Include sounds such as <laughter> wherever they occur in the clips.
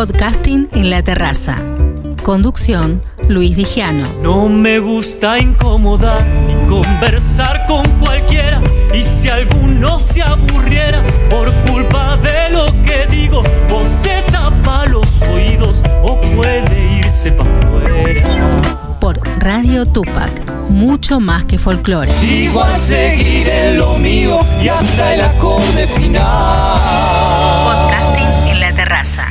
Podcasting en la terraza. Conducción, Luis Vigiano. No me gusta incomodar ni conversar con cualquiera. Y si alguno se aburriera por culpa de lo que digo, o se tapa los oídos o puede irse para afuera. Por Radio Tupac, mucho más que folclore. Igual seguiré lo mío y hasta el acorde final. Podcasting en la terraza.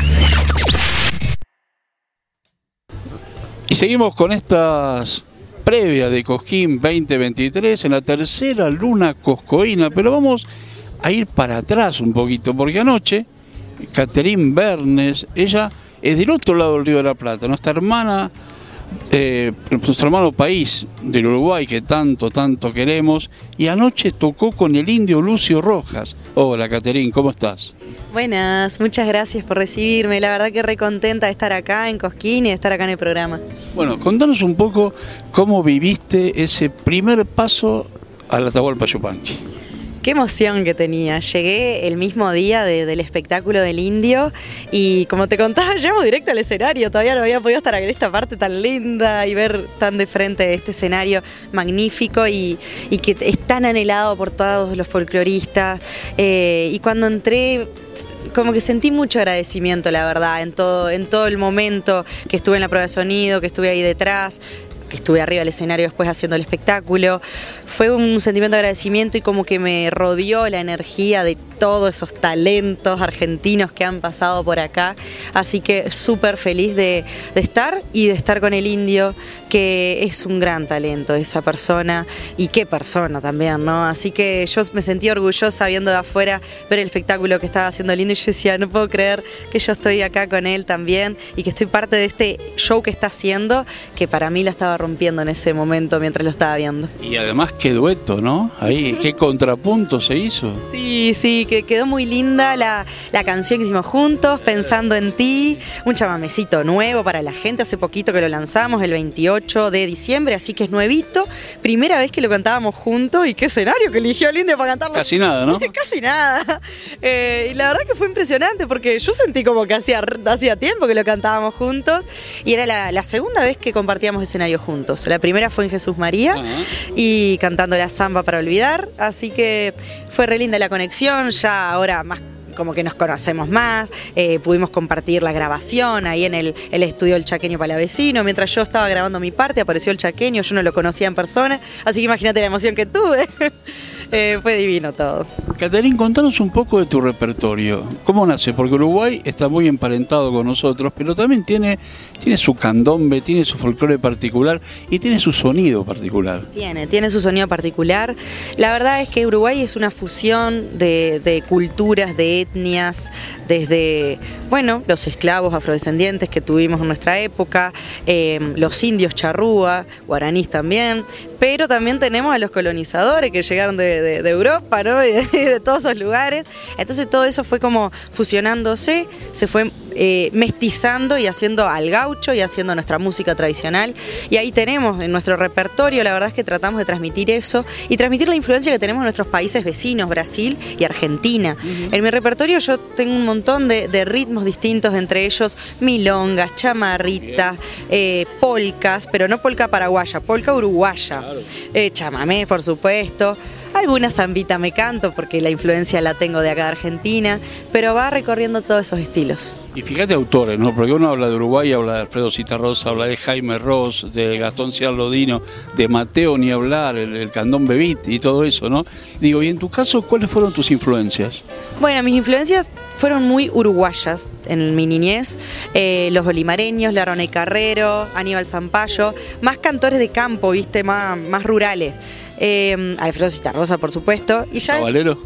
Y seguimos con estas previas de Cosquín 2023 en la tercera luna coscoína, pero vamos a ir para atrás un poquito, porque anoche Catherine Bernes, ella es del otro lado del Río de la Plata, nuestra hermana, eh, nuestro hermano país del Uruguay que tanto, tanto queremos, y anoche tocó con el indio Lucio Rojas. Hola Catherine, ¿cómo estás? Buenas, muchas gracias por recibirme. La verdad que re contenta de estar acá en Cosquín y de estar acá en el programa. Bueno, contanos un poco cómo viviste ese primer paso al Atahualpa Yupanqui. Qué emoción que tenía. Llegué el mismo día de- del espectáculo del indio y como te contaba, <laughs> llevo directo al escenario. Todavía no había podido estar en esta parte tan linda y ver tan de frente este escenario magnífico y, y que es tan anhelado por todos los folcloristas. Eh, y cuando entré como que sentí mucho agradecimiento, la verdad, en todo, en todo el momento que estuve en la prueba de sonido, que estuve ahí detrás, que estuve arriba del escenario después haciendo el espectáculo. Fue un sentimiento de agradecimiento y como que me rodeó la energía de todos esos talentos argentinos que han pasado por acá. Así que súper feliz de, estar y de estar con el indio, que es un gran talento esa persona y qué persona también, ¿no? Así que yo me sentí orgullosa viendo de afuera ver el espectáculo que estaba haciendo el indio y yo decía, no puedo creer que yo estoy acá con él también y que estoy parte de este show que está haciendo, que para mí la estaba rompiendo en ese momento mientras lo estaba viendo. Y además qué dueto, ¿no? Ahí, qué contrapunto se hizo. Sí, sí, que quedó muy linda la, la canción que hicimos juntos, Pensando en ti, un chamamecito nuevo para la gente, hace poquito que lo lanzamos, el 28 de diciembre, así que es nuevito, primera vez que lo cantábamos juntos y qué escenario que eligió el indio para cantarlo. Casi nada, ¿no? <laughs> Casi nada. Eh, y la verdad que fue impresionante porque yo sentí como que hacía, hacía tiempo que lo cantábamos juntos y era la, la segunda vez que compartíamos escenario juntos. La primera fue en Jesús María y cantando la samba para olvidar. Así que fue re linda la conexión, ya ahora más como que nos conocemos más, eh, pudimos compartir la grabación ahí en el, el estudio del Chaqueño Palavecino, mientras yo estaba grabando mi parte apareció el Chaqueño, yo no lo conocía en persona, así que imagínate la emoción que tuve. <laughs> Eh, fue divino todo. Caterín, contanos un poco de tu repertorio. ¿Cómo nace? Porque Uruguay está muy emparentado con nosotros, pero también tiene, tiene su candombe, tiene su folclore particular y tiene su sonido particular. Tiene, tiene su sonido particular. La verdad es que Uruguay es una fusión de, de culturas, de etnias, desde, bueno, los esclavos afrodescendientes que tuvimos en nuestra época, eh, los indios charrúa, guaraníes también, pero también tenemos a los colonizadores que llegaron de, Europa, ¿no? <laughs> Y de, de todos esos lugares. Entonces todo eso fue como fusionándose, se fue eh, mestizando y haciendo al gaucho y haciendo nuestra música tradicional. Y ahí tenemos en nuestro repertorio, la verdad es que tratamos de transmitir eso y transmitir la influencia que tenemos en nuestros países vecinos, Brasil y Argentina. En mi repertorio yo tengo un montón de, de ritmos distintos, entre ellos milongas, chamarritas, eh, polcas, pero no polca paraguaya, polca uruguaya, eh, chamamé, por supuesto. Alguna zambita me canto porque la influencia la tengo de acá de Argentina, pero va recorriendo todos esos estilos. Y fíjate autores, ¿no? Porque uno habla de Uruguay, habla de Alfredo Citarrosa, habla de Jaime Ross, de Gastón Ciarlodino, de Mateo ni hablar, el, el candombe beat y todo eso, ¿no? Digo, y en tu caso, ¿cuáles fueron tus influencias? Bueno, mis influencias fueron muy uruguayas en mi niñez. Eh, los olimareños, la Roney Carrero, Aníbal Zampayo, más cantores de campo, viste, más, más rurales. Eh, Alfredo Citarrosa, por supuesto. Y ya ¿Cabalero?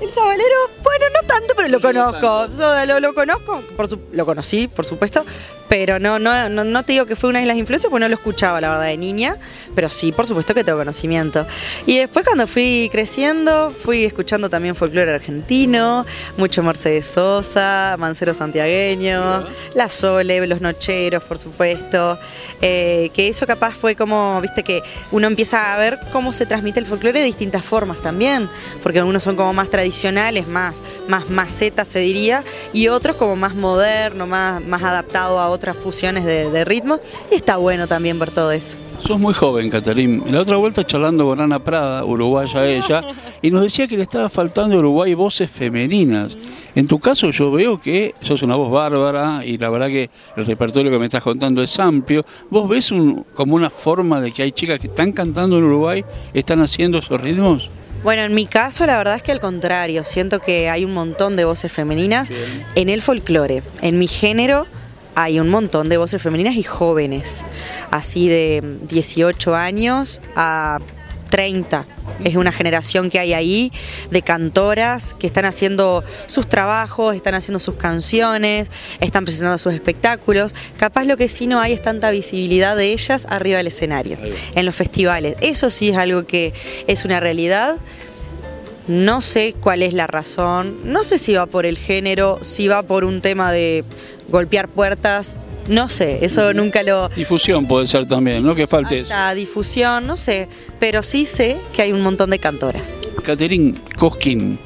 el sabalero, bueno, no tanto, pero lo No conozco. Yo lo, lo conozco, por su- lo conocí, por supuesto, pero no, no, no, no te digo que fue una de las influencias, porque no lo escuchaba, la verdad, de niña, pero sí, por supuesto que tengo conocimiento. Y después cuando fui creciendo, fui escuchando también folclore argentino, mucho Mercedes Sosa, Mancero Santiagueño, La Sole, Los Nocheros, por supuesto, eh, que eso capaz fue como, viste, que uno empieza a ver cómo se transmite el folclore de distintas formas también, porque algunos son como más tradicionales, más, más macetas se diría, y otros como más moderno, más, más adaptado a otras fusiones de, ritmo, y está bueno también ver todo eso. Sos muy joven, Catarín. En la otra vuelta charlando con Ana Prada, uruguaya ella, y nos decía que le estaba faltando a Uruguay voces femeninas. En tu caso yo veo que sos una voz bárbara y la verdad que el repertorio que me estás contando es amplio. ¿Vos ves como una forma de que hay chicas que están cantando en Uruguay, están haciendo esos ritmos? Bueno, en mi caso la verdad es que al contrario, siento que hay un montón de voces femeninas en el folclore. En mi género hay un montón de voces femeninas y jóvenes, así de 18 años a 30. Es una generación que hay ahí de cantoras que están haciendo sus trabajos, están haciendo sus canciones, están presentando sus espectáculos. Capaz lo que sí no hay es tanta visibilidad de ellas arriba del escenario, en los festivales. Eso sí es algo que es una realidad. No sé cuál es la razón, no sé si va por el género, si va por un tema de golpear puertas, no sé, eso nunca lo... Difusión puede ser también, ¿no? Que falte La difusión, no sé, pero sí sé que hay un montón de cantoras. Caterín Cosquín,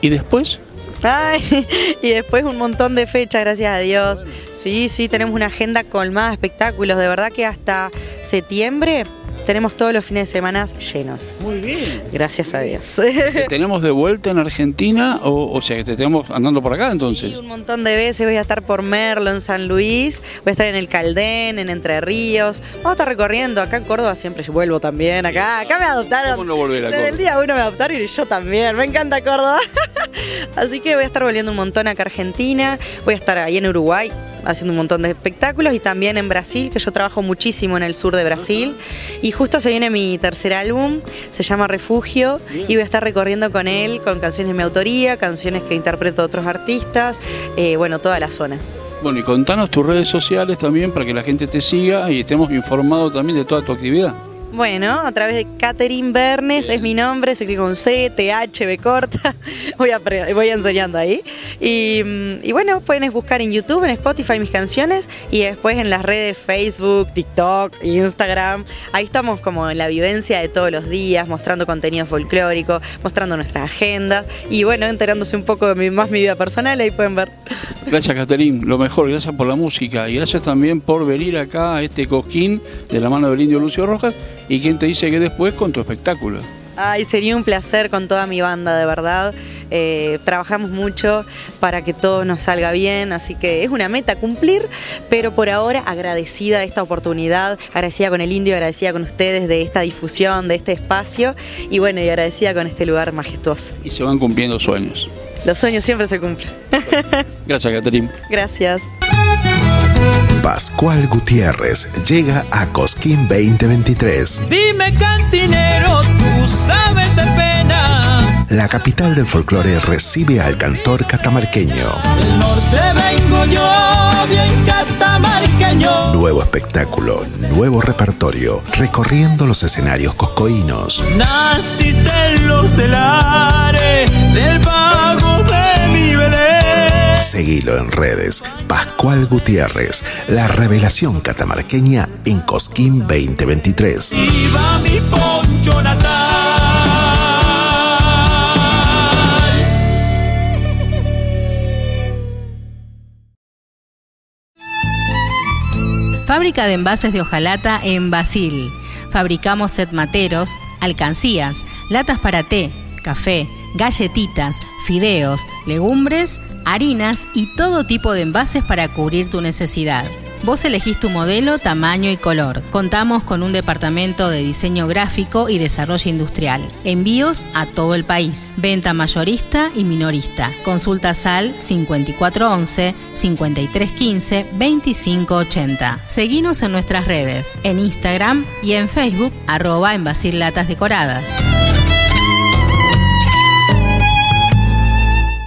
¿y después? Ay, <laughs> y después un montón de fechas, gracias a Dios. Sí, sí, tenemos una agenda colmada de espectáculos. De verdad que hasta septiembre tenemos todos los fines de semana llenos. Muy bien. Gracias a Dios. ¿Te tenemos de vuelta en Argentina o, o sea que te tenemos andando por acá entonces? Sí, un montón de veces voy a estar por Merlo, en San Luis, voy a estar en el Caldén, en Entre Ríos, vamos a estar recorriendo acá en Córdoba, siempre vuelvo también acá, acá me adoptaron. ¿Cómo no volver a Desde el día uno me adoptaron y yo también, me encanta Córdoba. <laughs> Así que voy a estar volviendo un montón acá a Argentina, voy a estar ahí en Uruguay, haciendo un montón de espectáculos y también en Brasil, que yo trabajo muchísimo en el sur de Brasil. Y justo se viene mi tercer álbum, se llama Refugio, y voy a estar recorriendo con él, con canciones de mi autoría, canciones que interpreto otros artistas, eh, bueno, toda la zona. Bueno, y contanos tus redes sociales también para que la gente te siga y estemos informados también de toda tu actividad. Bueno, a través de Catherine Bernes, es mi nombre, se escribe con C, T, H, B corta, <laughs> voy, voy enseñando ahí. Y, mm, y, bueno, pueden buscar en YouTube, en Spotify mis canciones y después en las redes Facebook, TikTok, Instagram. Ahí estamos como en la vivencia de todos los días, mostrando contenido folclórico, mostrando nuestras agendas y bueno, enterándose un poco de mi, más mi vida personal, ahí pueden ver. <laughs> Gracias, Catherine, lo mejor, gracias por la música y gracias también por venir acá a este coquín de la mano del indio Lucio Rojas ¿Y quién te dice que después con tu espectáculo? Ay, sería un placer con toda mi banda, de verdad. Eh, trabajamos mucho para que todo nos salga bien, así que es una meta cumplir, pero por ahora agradecida de esta oportunidad, agradecida con el indio, agradecida con ustedes de esta difusión, de este espacio y bueno, y agradecida con este lugar majestuoso. Y se van cumpliendo sueños. Los sueños siempre se cumplen. <laughs> Gracias, Caterina. Gracias. Pascual Gutiérrez llega a Cosquín 2023. Dime cantinero, tú sabes de pena. La capital del folclore recibe al cantor catamarqueño. Del norte vengo yo, bien catamarqueño. Nuevo espectáculo, nuevo repertorio, recorriendo los escenarios coscoínos. Naciste en los telares del Belén. Seguilo en redes. Pascual Gutiérrez, la revelación catamarqueña en Cosquín 2023. ¡Viva mi poncho natal! Fábrica de envases de hojalata en Basil. Fabricamos set materos, alcancías, latas para té, café, galletitas, fideos, legumbres harinas y todo tipo de envases para cubrir tu necesidad. Vos elegís tu modelo, tamaño y color. Contamos con un departamento de diseño gráfico y desarrollo industrial. Envíos a todo el país. Venta mayorista y minorista. Consulta SAL 5411 5315 2580. Seguinos en nuestras redes, en Instagram y en Facebook, arroba en Latas Decoradas.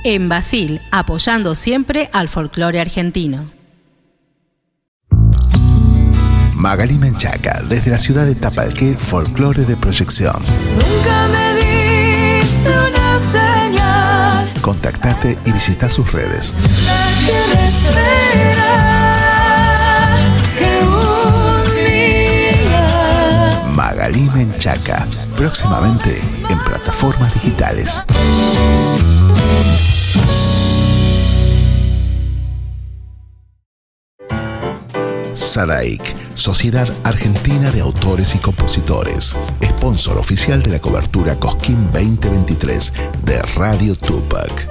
En Basil, apoyando siempre al folclore argentino. Magali Menchaca, desde la ciudad de Tapalqué, folclore de proyección. Nunca me diste una señal. Contactate y visita sus redes. La tierra espera que un día Magali Menchaca, próximamente en plataformas digitales. SADAIC, Sociedad Argentina de Autores y Compositores, sponsor oficial de la cobertura Cosquín 2023 de Radio Tupac.